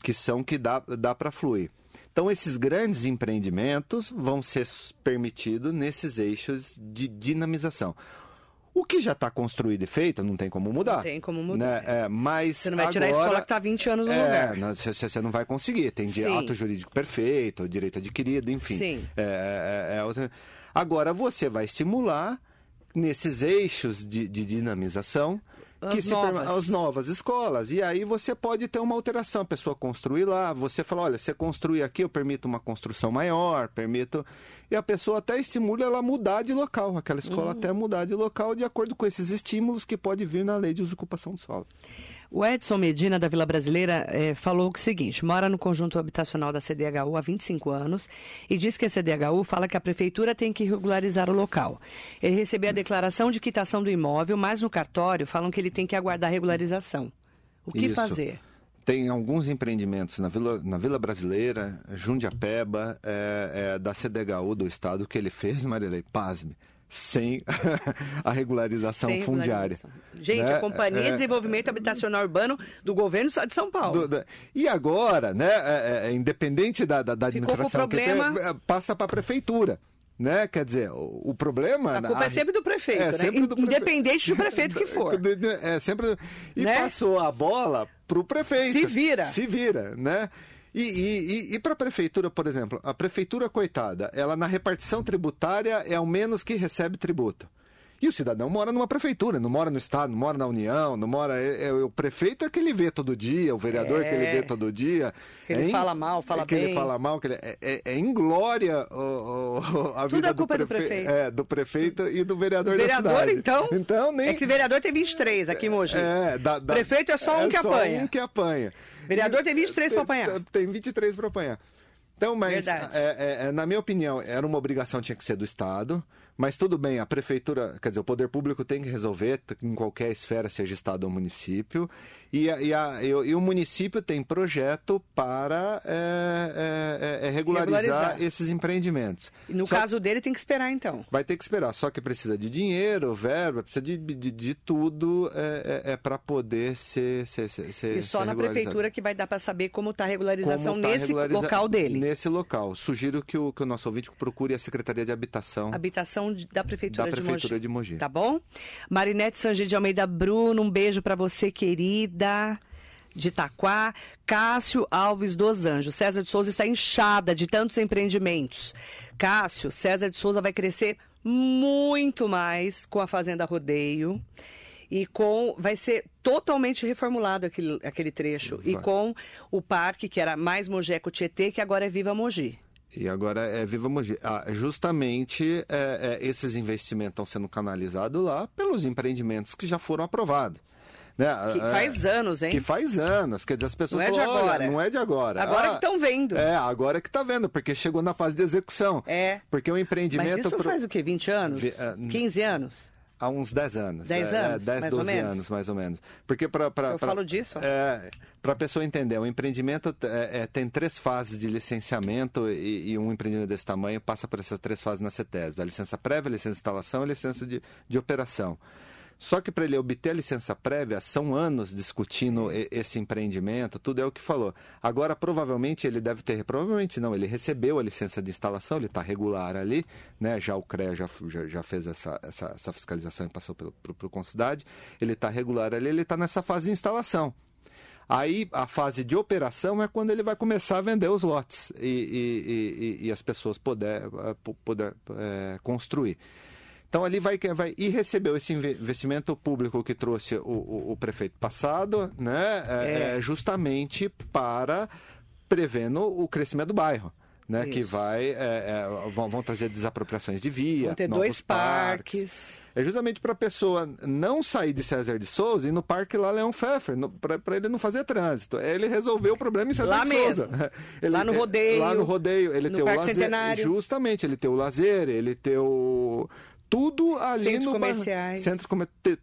que são que dá, dá para fluir. Então, esses grandes empreendimentos vão ser permitidos nesses eixos de dinamização. O que já está construído e feito, não tem como mudar. Não tem como mudar. Né? É, mas você não vai agora, tirar a escola que está 20 anos no é, lugar. Não, você, você não vai conseguir. Tem de ato jurídico perfeito, direito adquirido, enfim. Sim. É, é, é outra... Agora, você vai estimular nesses eixos de, de dinamização que se novas. as novas escolas. E aí você pode ter uma alteração, a pessoa construir lá, você fala, olha, você construir aqui, eu permito uma construção maior, permito. E a pessoa até estimula ela a mudar de local, aquela escola Uhum. até mudar de local de acordo com esses estímulos que pode vir na lei de uso ocupação do solo. O Edson Medina, da Vila Brasileira, eh, falou o seguinte: mora no conjunto habitacional da CDHU há 25 anos e diz que a CDHU fala que a prefeitura tem que regularizar o local. Ele recebeu a declaração de quitação do imóvel, mas no cartório falam que ele tem que aguardar a regularização. O que Isso. fazer? Tem alguns empreendimentos na Vila, na Vila Brasileira, Jundiapeba, é, é, da CDHU do estado, que ele fez, Marilei, pasme, sem a regularização Sem fundiária. regularização. Gente, Né? a Companhia de É. Desenvolvimento Habitacional Urbano do Governo do Estado de São Paulo. Do- da- e agora, né, é, é, independente da, da, da administração que tem, é, passa para a prefeitura. Né? Quer dizer, o, o problema. A culpa é sempre do prefeito, É né? sempre do Independente do prefeito que for. É sempre. E Né? passou a bola para o prefeito. Se vira. Se vira, né? E, e, e, e para a prefeitura, por exemplo, a prefeitura, coitada, ela na repartição tributária é o menos que recebe tributo. E o cidadão mora numa prefeitura, não mora no Estado, não mora na União, não mora. É, é- o prefeito é que ele vê todo dia, o vereador é que ele É. vê todo dia. Que ele É in- fala mal, fala é que bem. ele fala mal, que ele, é, é, é inglória o, o- a Tudo vida é culpa do prefe- prefeito. É, do prefeito e do vereador, O vereador, da cidade. então? Então, nem. É que vereador tem 23 aqui em Mogi. É, da- da- Prefeito é só um que apanha. um que apanha. Vereador E- tem 23 pra apanhar. Tem 23 para apanhar. Então, mas, é, é, é, na minha opinião, era uma obrigação, tinha que ser do Estado. Mas tudo bem, a prefeitura, quer dizer, o poder público tem que resolver em qualquer esfera, seja Estado ou município. E, a- e, a- e o- município tem projeto para é, é, é, regularizar, Regularizar. esses empreendimentos. No Só- caso dele, tem que esperar, então. Vai ter que esperar, só que precisa de dinheiro, verba, precisa de, de, de tudo é, é, para poder ser, ser, ser, ser E só ser na prefeitura que vai dar para saber como está a regularização tá nesse regulariza- local dele. Nesse local. Sugiro que o, que o nosso ouvinte procure a Secretaria de Habitação Habitação de- da Prefeitura, da de, Prefeitura Mogi. de Mogi. Tá bom? Marinete Sanji de Almeida Bruno, um beijo para você, querida. De Itaquá, Cássio Alves dos Anjos. César de Souza está inchada de tantos empreendimentos. Cássio, César de Souza vai crescer muito mais com a Fazenda Rodeio. E com. Vai ser totalmente reformulado aquele, aquele trecho. E Vai. com o parque, que era mais Mogeco Tietê, que agora é Viva Mogi. E agora é Viva Mogi. Ah, justamente é, é, esses investimentos estão sendo canalizados lá pelos empreendimentos que já foram aprovados. Né? Que É, faz anos, hein? Que faz anos. Quer dizer, as pessoas Não é de falam, agora. não é de agora. Agora Ah, que estão vendo. É, agora que tá vendo, porque chegou na fase de execução. É. Porque o Mas empreendimento... isso pro- faz o quê? 20 anos? Vi- ah, 15 anos? Há uns 10 anos. 10 é, anos, 10, mais ou 12 menos? anos, mais ou menos. Porque para Eu falo disso. É, para a pessoa entender, o empreendimento é, é, tem três fases de licenciamento e, e um empreendimento desse tamanho passa por essas três fases na CETESB. A licença prévia, a licença de instalação e a licença de, de operação. Só que para ele obter a licença prévia, são anos discutindo e- esse empreendimento, tudo é o que falou. Agora, provavelmente, ele deve ter, provavelmente não, ele recebeu a licença de instalação, ele está regular ali, né? Já o CREA já, já, já fez essa, essa, essa fiscalização e passou para o Concidade, ele está regular ali, ele está nessa fase de instalação. Aí a fase de operação é quando ele vai começar a vender os lotes e, e- e- e- as pessoas poder, eh, po- poder eh, construir. Então ali vai, vai e recebeu esse investimento público que trouxe o, o, o prefeito passado, né? É, é. justamente para prevendo o crescimento do bairro né, que vai é, é, vão, vão, trazer desapropriações de via, vão ter dois parques. parques. É justamente para a pessoa não sair de César de Souza e no parque lá Leão Pfeffer, para ele não fazer trânsito. Ele resolveu o problema em César lá de mesmo. Souza. Ele, lá no rodeio. Lá no rodeio, ele no tem o lazer. Centenário. Justamente, ele tem o lazer, ele tem o tudo ali Centros no comerciais. bairro. Centro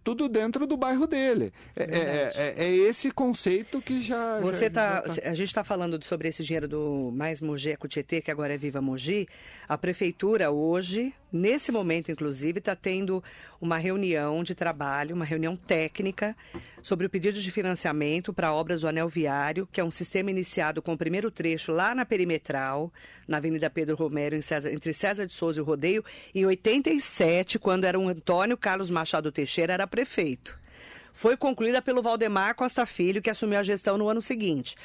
tudo dentro do bairro dele. É, é, é, é esse conceito que já. Você já, tá, já tá... A gente está falando sobre esse dinheiro do Mais Mogi Eco Tietê, que agora é Viva Mogi. A prefeitura hoje, nesse momento, inclusive, está tendo uma reunião de trabalho, uma reunião técnica sobre o pedido de financiamento para obras do Anel Viário, que é um sistema iniciado com o primeiro trecho lá na Perimetral, na Avenida Pedro Romero, César, entre César de Souza e o Rodeio, em 87, quando era o Antônio Carlos Machado Teixeira, era prefeito. Foi concluída pelo Valdemar Costa Filho, que assumiu a gestão no ano seguinte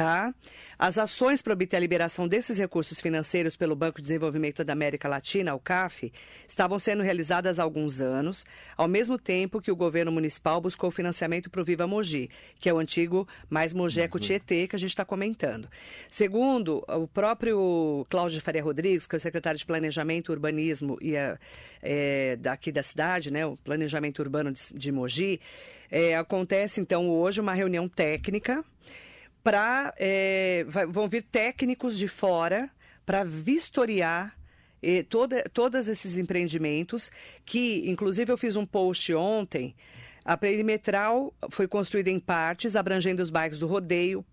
tá? As ações para obter a liberação desses recursos financeiros pelo Banco de Desenvolvimento da América Latina, o CAF, estavam sendo realizadas há alguns anos, ao mesmo tempo que o governo municipal buscou financiamento para o Viva Mogi, que é o antigo Mais Mogeco uhum. Tietê, que a gente está comentando. Segundo o próprio Cláudio Faria Rodrigues, que é o secretário de Planejamento, Urbanismo e a, é, daqui da cidade, né, o Planejamento Urbano de, de Mogi, é, acontece então hoje uma reunião técnica para é, vão vir técnicos de fora para vistoriar eh, toda, todos esses empreendimentos que, inclusive, eu fiz um post ontem. A perimetral foi construída em partes, abrangendo os bairros do Rodeio,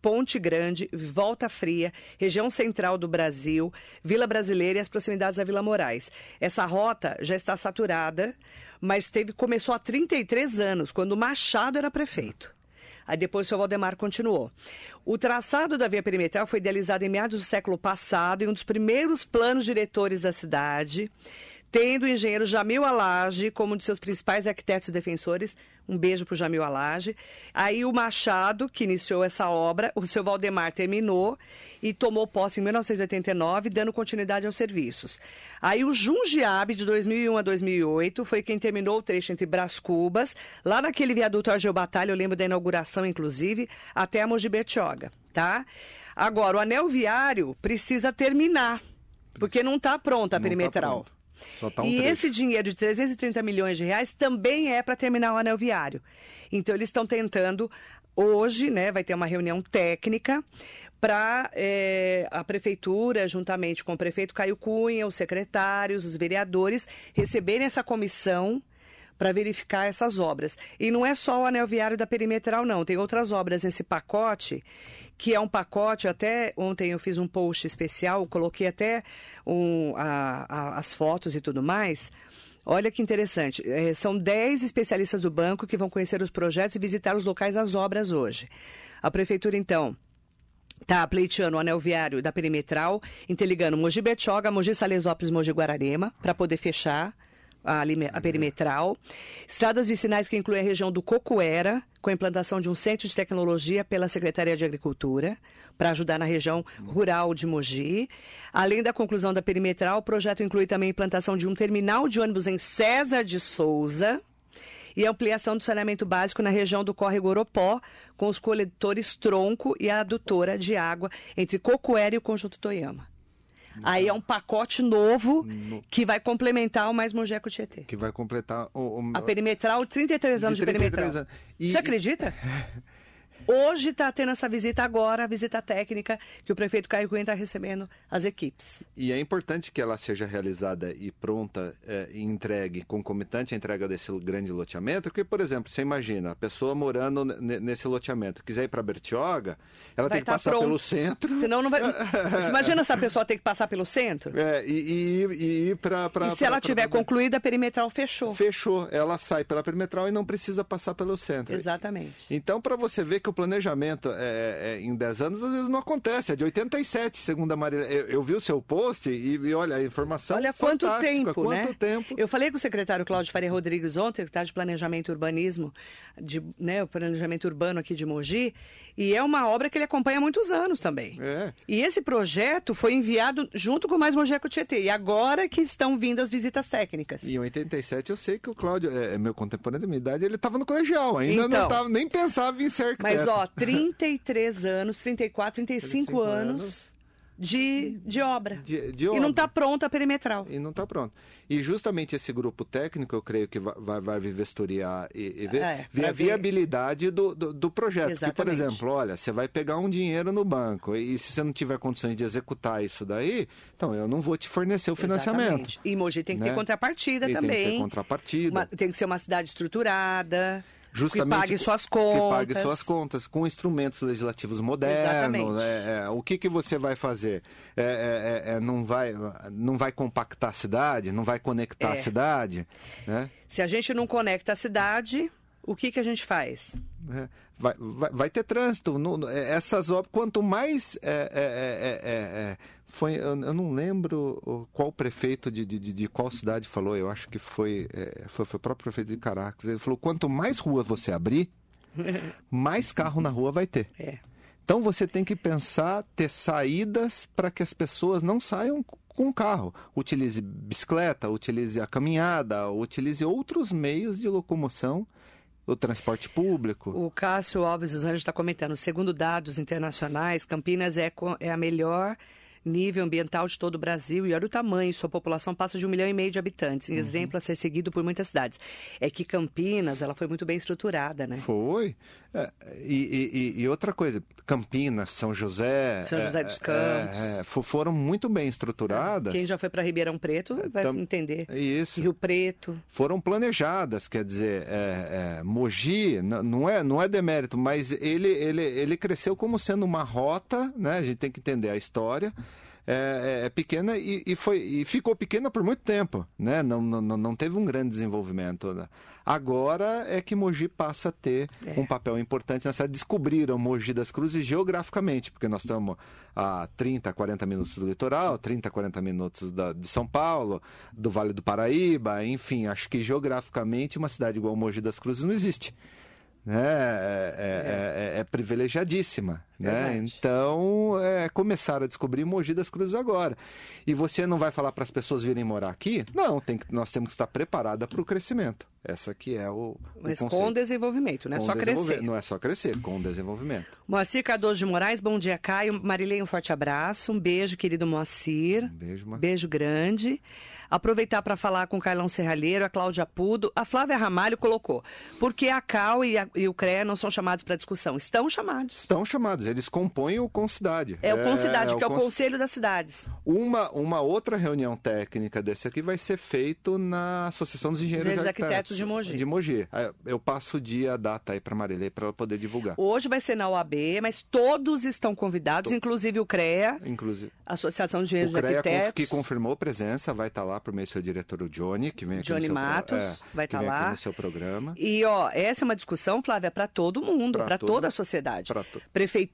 Ponte Grande, Volta Fria, região central do Brasil, Vila Brasileira e as proximidades da Vila Moraes. Essa rota já está saturada, mas teve, começou há 33 anos, quando Machado era prefeito. Aí depois o seu Valdemar continuou. O traçado da via perimetral foi idealizado em meados do século passado em um dos primeiros planos diretores da cidade, tendo o engenheiro Jamil Alage como um de seus principais arquitetos e defensores. Um beijo para o Jamil Alage. Aí o Machado, que iniciou essa obra, o seu Valdemar terminou e tomou posse em 1989, dando continuidade aos serviços. Aí o Jundiabe, de 2001 a 2008, foi quem terminou o trecho entre Brás Cubas, lá naquele viaduto Argel Batalha, eu lembro da inauguração, inclusive, até a Mogi Bertioga, tá? Agora, o anel viário precisa terminar, porque não está pronta a Não tá perimetral. pronto. Só tá um e trecho. esse dinheiro de 330 milhões de reais também é para terminar o anel viário. Então, eles estão tentando, hoje, né, vai ter uma reunião técnica para a prefeitura, juntamente com o prefeito Caio Cunha, os secretários, os vereadores, receberem essa comissão para verificar essas obras. E não é só o anel viário da perimetral, não. Tem outras obras nesse pacote, que é um pacote, até ontem eu fiz um post especial, coloquei até um, a- a- as fotos e tudo mais. Olha que interessante. Eh, são 10 especialistas do banco que vão conhecer os projetos e visitar os locais das obras hoje. A prefeitura, então, Está pleiteando o anel viário da perimetral, interligando Mogi Betioga, Mogi Salesópolis, Mogi Guararema, para poder fechar a, a perimetral. Estradas vicinais que incluem a região do Cocoera, com a implantação de um centro de tecnologia pela Secretaria de Agricultura, para ajudar na região rural de Mogi. Além da conclusão da perimetral, o projeto inclui também a implantação de um terminal de ônibus em César de Souza e ampliação do saneamento básico na região do córrego Oropó, com os coletores tronco e a adutora de água entre Cocoera e o Conjunto Toyama. Aí é um pacote novo No- que vai complementar o Mais Mogeco Tietê. Que vai completar o, o- A perimetral, 33 anos de, 33 perimetral. anos. E- Você acredita? Hoje está tendo essa visita agora, a visita técnica, que o prefeito Caio Cunha está recebendo as equipes. E é importante que ela seja realizada e pronta é, e entregue, concomitante à entrega desse grande loteamento, porque, por exemplo, você imagina, a pessoa morando ne- nesse loteamento, quiser ir para Bertioga, ela Vai tem que tá passar pronto. pelo centro. Senão não vai. Você imagina se a pessoa tem que passar pelo centro? É, e, e, e ir para. e se ela tiver concluída, a perimetral fechou. Fechou. Ela sai pela perimetral e não precisa passar pelo centro. Exatamente. Então, para você ver que o planejamento é, é, em 10 anos às vezes não acontece, é de 87, segundo a Maria. Eu, eu vi o seu post e, e olha, a informação Olha quanto tempo, quanto né? tempo. Eu falei com o secretário Cláudio Faria Rodrigues ontem, secretário de Planejamento e Urbanismo, de, né, o planejamento urbano aqui de Mogi, e é uma obra que ele acompanha há muitos anos também. É. E esse projeto foi enviado junto com mais Mogi Tietê, e agora que estão vindo as visitas técnicas. E em 87 eu sei que o Cláudio, é, é meu contemporâneo da minha idade, ele estava no colegial, ainda Então. não tava, nem pensava em ser arquiteto. Mas, ó, 33 anos, 34, 35 35 anos, anos. de, de obra. de, de E não obra. está pronta a perimetral. E não está pronto. E justamente esse grupo técnico, eu creio que vai, vai, vai vistoriar e, e ver, É, ver a ver. viabilidade do, do, do projeto. Porque, por exemplo, olha, você vai pegar um dinheiro no banco e se você não tiver condições de executar isso daí, então eu não vou te fornecer o financiamento. Exatamente. E Mogi tem que ter né? contrapartida E também. Tem que ter contrapartida. Uma- tem que ser uma cidade estruturada, Justamente que pague suas que contas. pague suas contas com instrumentos legislativos modernos. É, é, o que, que você vai fazer? É, é, é, é, não, vai, não vai compactar a cidade? Não vai conectar a cidade? Né? Se a gente não conecta a cidade, o que, que a gente faz? Vai, vai, vai ter trânsito. No- essas obras, quanto mais. é, é, é, foi, eu, eu não lembro qual prefeito de, de, de- qual cidade falou, eu acho que foi, é, foi, foi o próprio prefeito de Caracas. Ele falou: quanto mais rua você abrir, mais carro na rua vai ter. É. Então você tem que pensar ter saídas para que as pessoas não saiam com carro. Utilize bicicleta, utilize a caminhada, utilize outros meios de locomoção, o transporte público. O Cássio Alves dos Anjos está comentando, segundo dados internacionais, Campinas é, é a melhor nível ambiental de todo o Brasil e olha o tamanho, sua população passa de um milhão e meio de habitantes, Uhum. em exemplo a ser seguido por muitas cidades. É que Campinas, ela foi muito bem estruturada, né? Foi. É, e, e- e outra coisa, Campinas, São José. São José é, dos Campos. é, é, fo- foram muito bem estruturadas. Quem já foi para Ribeirão Preto vai tam- entender. Isso. Rio Preto. foram planejadas, quer dizer, é, é, Mogi não é, não é demérito, mas ele, ele, ele cresceu como sendo uma rota, né? A gente tem que entender a história. É, é- é pequena e, e foi, e ficou pequena por muito tempo, né? Não, não, não teve um grande desenvolvimento. né? Agora é que Mogi passa a ter É. um papel importante nessa. Descobriram Mogi das Cruzes geograficamente, porque nós estamos a 30, 40 minutos do litoral, 30, 40 minutos da, de São Paulo, do Vale do Paraíba, enfim, acho que geograficamente uma cidade igual Mogi das Cruzes não existe. Né? É, é- é- é privilegiadíssima. Né? Então, é, começaram a descobrir Mogi das Cruzes agora. E você não vai falar para as pessoas virem morar aqui? Não, tem que- nós temos que estar preparada para o crescimento. Essa aqui é o, o Mas conceito. com desenvolvimento, não é Com só crescer. Não é só crescer, com desenvolvimento. Moacir Cardoso de Moraes, bom dia, Caio. Marilei, um forte abraço. Um beijo, querido Moacir. Um beijo, Ma. Beijo grande. Aproveitar para falar com o Carlão Serralheiro, a Cláudia Pudo. A Flávia Ramalho colocou. Porque a CAL e, a- e o CREA não são chamados para discussão? Estão chamados. Estão chamados, eles compõem o Concidade. É, o Concidade, que é o Cons- Conselho das Cidades. Uma, uma outra reunião técnica desse aqui vai ser feito na Associação dos Engenheiros e Arquitetos Arquitetos de Mogi. De Mogi. Aí Eu passo o dia, a data aí para Marilei para ela poder divulgar. Hoje vai ser na OAB, mas todos estão convidados, inclusive o CREA, Inclusive, Associação de o Engenheiros e CREA Arquitetos. que confirmou presença vai estar lá por meio do seu diretor, o Johnny, que vem aqui Johnny no seu pro- Matos, é, vai que tá lá. no seu programa. E, ó, essa é uma discussão, Flávia, para todo mundo, para toda a sociedade. to-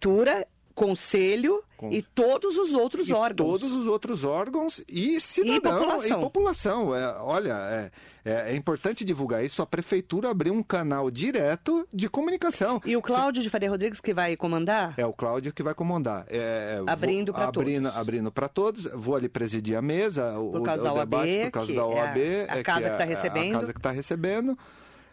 Prefeitura, conselho Com- e todos os outros E órgãos. todos os outros órgãos e cidadão população. e população. É, olha, é, é, é importante divulgar isso. A prefeitura abriu um canal direto de comunicação. E o Cláudio de Faria Rodrigues que vai comandar? É o Cláudio que vai comandar. É, vou- Abrindo abrindo, todos. Abrindo para todos. Vou ali presidir a mesa, o, Por causa o da debate OAB, por causa da é OAB. a é casa que tá é recebendo. A casa que está recebendo.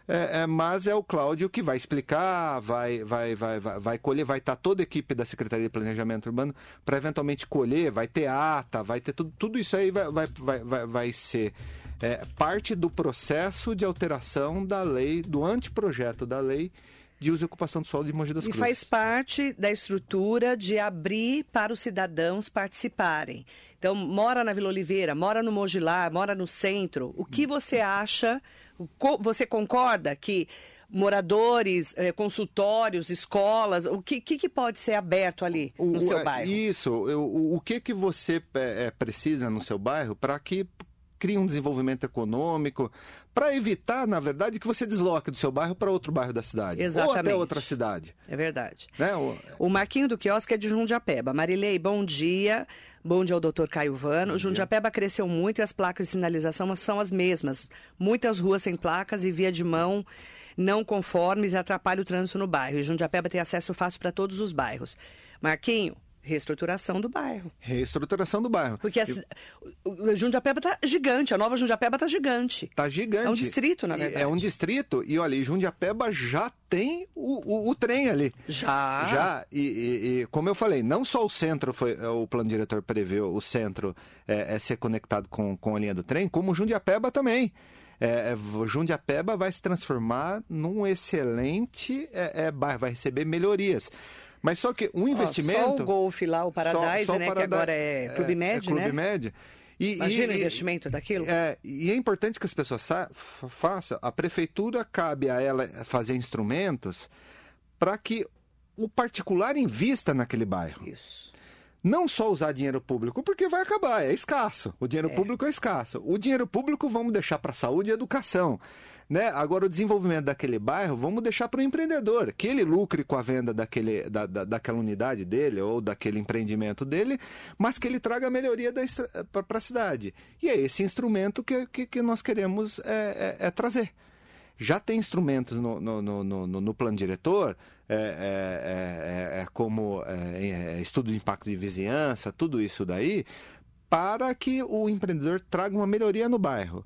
É, é, mas é o Cláudio que vai explicar, vai, vai, vai, vai, vai colher, vai estar toda a equipe da Secretaria de Planejamento Urbano para eventualmente colher, vai ter ata, vai ter tudo, tudo isso aí vai, vai, vai, vai, vai ser é, parte do processo de alteração da lei, do anteprojeto da lei de uso e ocupação do solo de Mogi das E Cruzes. faz parte da estrutura de abrir para os cidadãos participarem. Então, mora na Vila Oliveira, mora no Mogilá, mora no centro. O que você acha? Você concorda que moradores, eh, consultórios, escolas, o que, que, pode ser aberto ali no O- seu é, bairro? Isso, o, o que que você é, é, precisa no seu bairro para que cria um desenvolvimento econômico, para evitar, na verdade, que você desloque do seu bairro para outro bairro da cidade. Exatamente. Ou até outra cidade. É verdade. Né? O... o Marquinho do Quiosque é de Jundiapeba. Marilei, bom dia. Bom dia ao doutor Caio Vano. Bom Jundiapeba dia. cresceu muito e as placas de sinalização são as mesmas. Muitas ruas sem placas e via de mão não conformes e atrapalha o trânsito no bairro. E Jundiapeba tem acesso fácil para todos os bairros. Marquinho, Reestruturação do bairro. Reestruturação do bairro. Porque a, o Jundiapeba está gigante, a nova Jundiapeba está gigante. Está gigante. É um distrito, na verdade. É um distrito, e olha, Jundiapeba já tem o, o, o trem ali. Já. Já, e, e, e, como eu falei, não só o centro, foi é, o plano diretor preveu o centro é, é ser conectado com, com a linha do trem, como Jundiapeba também. É, é Jundiapeba vai se transformar num excelente é, é, bairro, vai receber melhorias. Mas só que um investimento. só o Golf lá, o Paradise, só, só né? Paradise, que agora é Clube Med, é, é Clube né? Med. E, Imagina e, o investimento daquilo. É, e é importante que as pessoas façam. A prefeitura cabe a ela fazer instrumentos para que o particular invista naquele bairro. Isso. Não só usar dinheiro público, porque vai acabar, é escasso. O dinheiro é. público é escasso. O dinheiro público vamos deixar para saúde e educação. Né? Agora, o desenvolvimento daquele bairro, vamos deixar para o empreendedor, que ele lucre com a venda daquele, da, da, daquela unidade dele ou daquele empreendimento dele, mas que ele traga melhoria para a cidade. E é esse instrumento que, que, que nós queremos é, é, é trazer já tem instrumentos no, no, no, no, no plano diretor, é, é, é, é como é, estudo de impacto de vizinhança, tudo isso daí, para que o empreendedor traga uma melhoria no bairro.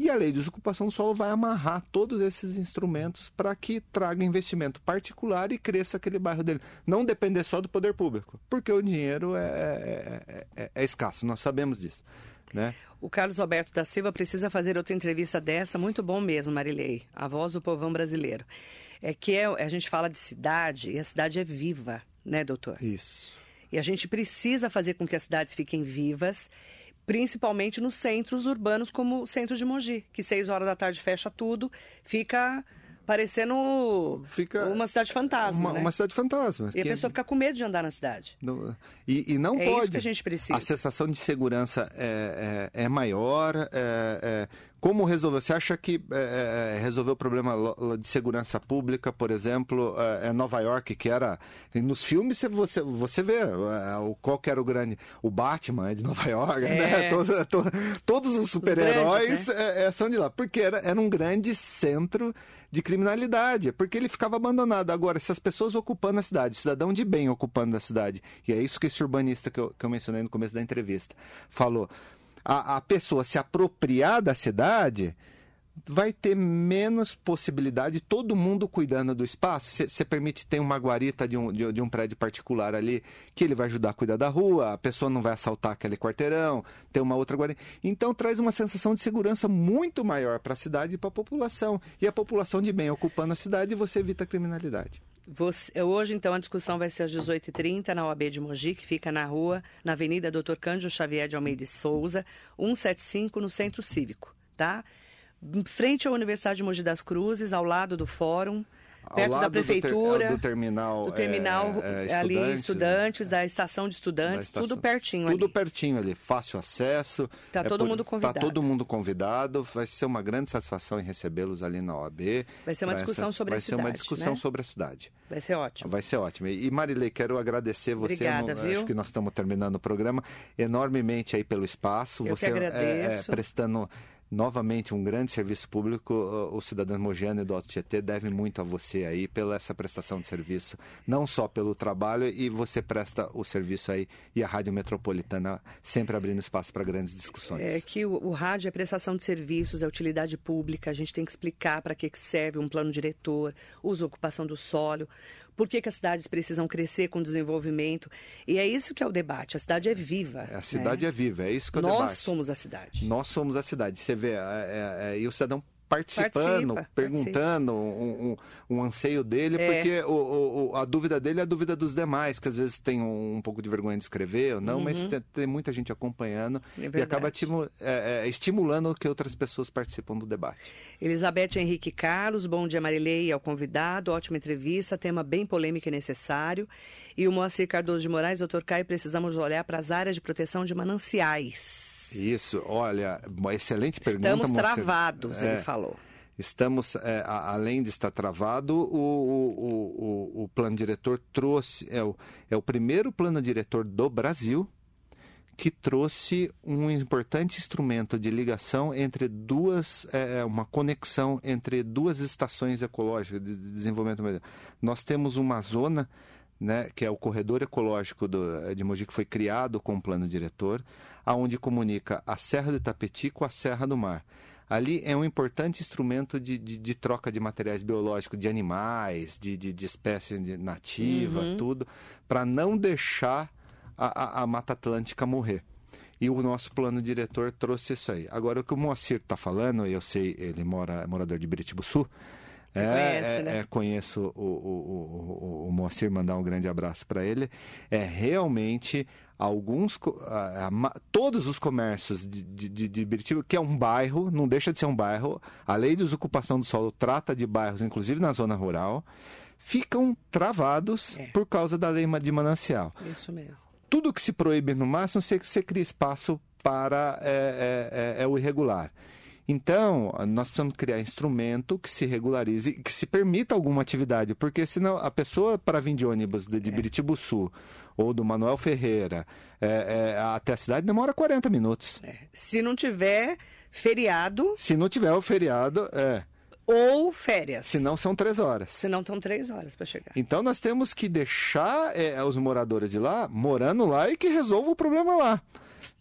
E a lei de desocupação do solo vai amarrar todos esses instrumentos para que traga investimento particular e cresça aquele bairro dele. Não depender só do poder público, porque o dinheiro é, é, é, é escasso, nós sabemos disso. Né? O Carlos Alberto da Silva precisa fazer outra entrevista dessa, muito bom mesmo, Marilei, a voz do povão brasileiro. É que é, a gente fala de cidade e a cidade é viva, né, doutor? Isso. E a gente precisa fazer com que as cidades fiquem vivas principalmente nos centros urbanos como o centro de Mogi, que seis horas da tarde fecha tudo, fica parecendo fica uma cidade fantasma. Uma, né? uma cidade fantasma. E a pessoa fica com medo de andar na cidade. Não, e, e, não é pode. Isso que a gente precisa. A sensação de segurança é, é, é maior. É, é como resolver? Você acha que é, é resolver o problema de segurança pública, por exemplo, é, é Nova York, que era. Nos filmes você, você vê é, qual que era o grande. O Batman é de Nova York, né? é. né? Todo, todo, todos os super-heróis né? é, são de lá. Porque era, era um grande centro de criminalidade, porque ele ficava abandonado. Agora, se as pessoas ocupando a cidade, o cidadão de bem ocupando a cidade, e é isso que esse urbanista que eu, que eu mencionei no começo da entrevista falou a, a pessoa se apropriar da cidade, vai ter menos possibilidade, todo mundo cuidando do espaço. Você permite ter uma guarita de um, de, de, um prédio particular ali, que ele vai ajudar a cuidar da rua, a pessoa não vai assaltar aquele quarteirão, ter uma outra guarita. Então traz uma sensação de segurança muito maior para a cidade e para a população. E a população de bem ocupando a cidade, você evita a criminalidade. Você, hoje, então, a discussão vai ser às 18h30 na OAB de Mogi, que fica na rua, na Avenida Dr. Cândido Xavier de Almeida e Souza, 175, no Centro Cívico, tá? Em frente à Universidade de Mogi das Cruzes, ao lado do Fórum perto da prefeitura, do, ter, do terminal, do terminal é, é, ali estudantes, estudantes da estação de estudantes, estação, tudo pertinho tudo ali. pertinho ali, fácil acesso. Tá é todo por, mundo tá convidado. Tá todo mundo convidado, vai ser uma grande satisfação em recebê-los ali na OAB. Vai ser uma discussão ser, sobre a cidade. Vai ser uma discussão né? sobre a cidade. Vai ser ótimo. Vai ser ótimo. E Marilei, quero agradecer você, Obrigada, no, viu? acho que nós estamos terminando o programa, enormemente aí pelo espaço, Eu você. É, é, prestando novamente um grande serviço público. O cidadão Mogiano e do Alto Tietê deve muito a você aí pela essa prestação de serviço, não só pelo trabalho e você presta o serviço aí e a Rádio Metropolitana sempre abrindo espaço para grandes discussões. É que o, o, rádio é prestação de serviços, é utilidade pública, a gente tem que explicar para que serve um plano diretor, uso ocupação do solo, por que, que as cidades precisam crescer com desenvolvimento. E é isso que é o debate. A cidade é viva. A cidade né? é viva, é isso que é o Nós debate. Nós somos a cidade. Nós somos a cidade. Você vê, é, é, é, e o cidadão participando, participa, perguntando participa. Um, um, um, anseio dele, é. porque o, o, a dúvida dele é a dúvida dos demais, que às vezes tem um, um pouco de vergonha de escrever ou não, uhum. mas tem, tem, muita gente acompanhando é e acaba é, é, estimulando que outras pessoas participam do debate. Elizabeth Henrique Carlos, bom dia Marilei, ao convidado, ótima entrevista, tema bem polêmico e necessário. E o Moacir Cardoso de Moraes, doutor Caio, precisamos olhar para as áreas de proteção de mananciais Isso, olha, uma excelente pergunta. Estamos travados, é, ele falou. Estamos, é, além de estar travado, o, o, o, o plano diretor trouxe, é o, é o primeiro plano diretor do Brasil que trouxe um importante instrumento de ligação entre duas, é, é uma conexão entre duas estações ecológicas de desenvolvimento. Nós temos uma zona, né, que é o corredor ecológico do, de Mogi, que foi criado com o plano diretor, aonde comunica a Serra do Itapetí com a Serra do Mar. Ali é um importante instrumento de, de, de troca de materiais biológicos, de animais, de, de, de espécie nativa, uhum. tudo, para não deixar a, a, a Mata Atlântica morrer. E o nosso plano diretor trouxe isso aí. Agora, o que o Moacir está falando, eu sei, ele mora, é morador de Biritibuçu, é, conhece, é, né? é, conheço o, o, o, o Moacir, mandar um grande abraço para ele. É realmente alguns todos os comércios de, de, de Biritiba, que é um bairro, não deixa de ser um bairro. A lei de desocupação do solo trata de bairros, inclusive na zona rural, ficam travados é. por causa da lei de manancial. Isso mesmo tudo que se proíbe no máximo, você, você cria espaço para é, é, é, é o irregular. Então, nós precisamos criar instrumento que se regularize, que se permita alguma atividade, porque senão a pessoa para vir de ônibus de, de é. Biritibuçu ou do Manuel Ferreira é, é, até a cidade demora 40 minutos. É. Se não tiver feriado. Se não tiver o feriado, é ou férias. Se não, são três horas. Se não, são três horas para chegar. Então, nós temos que deixar é, os moradores de lá morando lá e que resolva o problema lá.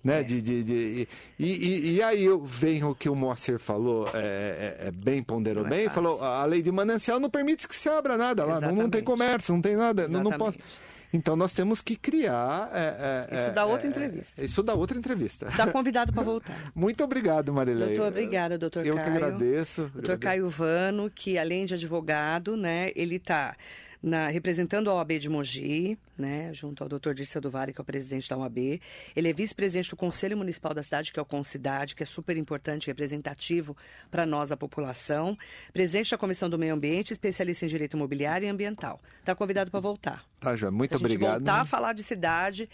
Né? É. De, de, de, e, e, e, aí vem o que o Moacir falou, é, é, é bem, ponderou é bem, falou, a lei de manancial não permite que se abra nada lá, não, não, tem comércio, não tem nada, não, não posso... Então nós temos que criar. É, é, isso dá outra é, entrevista. Isso dá outra entrevista. Está convidado para voltar. Muito obrigado, Marilei. Doutor, obrigada, doutor Eu Caio. Eu que agradeço. Doutor agradeço. Caio Vano, que além de advogado, né, ele está na, representando a OAB de Mogi, né, junto ao Dr. Dirceu do Vale, que é o presidente da OAB. Ele é vice-presidente do Conselho Municipal da cidade, que é o Concidade, que é super importante, representativo para nós, a população. Presidente da Comissão do Meio Ambiente, especialista em Direito Imobiliário e Ambiental. Está convidado para voltar. Tá, já. Muito obrigado. voltar a falar de cidade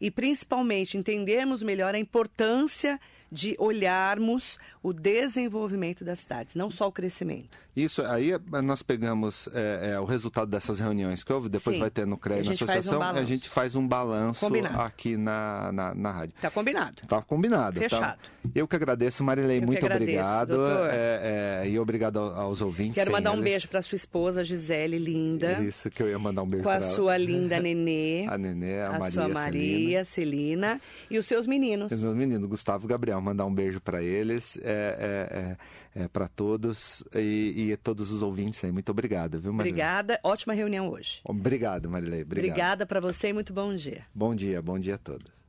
e principalmente entendermos melhor a importância de olharmos o desenvolvimento das cidades, não só o crescimento. Isso, aí nós pegamos é, é, o resultado dessas reuniões que houve, depois Sim. vai ter no CREA na associação, um a gente faz um balanço combinado. aqui na, na, na rádio. Está combinado. Está combinado. Tá? Fechado. Tá? Eu que agradeço, Marilei, Eu muito agradeço, obrigado. É, é, e obrigado aos ouvintes. Quero mandar um eles. beijo para sua esposa, Gisele, linda. Isso, que eu ia mandar um beijo para ela. Com a sua linda Nenê. a Nenê, a, a Maria sua Maria, Celina. Celina. E os seus meninos. Os meus meninos, Gustavo e Gabriel. Mandar um beijo para eles, é, é, é, é para todos e, e todos os ouvintes aí. Muito obrigado, viu, Marilei? Obrigada. Ótima reunião hoje. Obrigado, Marilei. Obrigado. Obrigada para você e muito bom dia. Bom dia, bom dia a todos.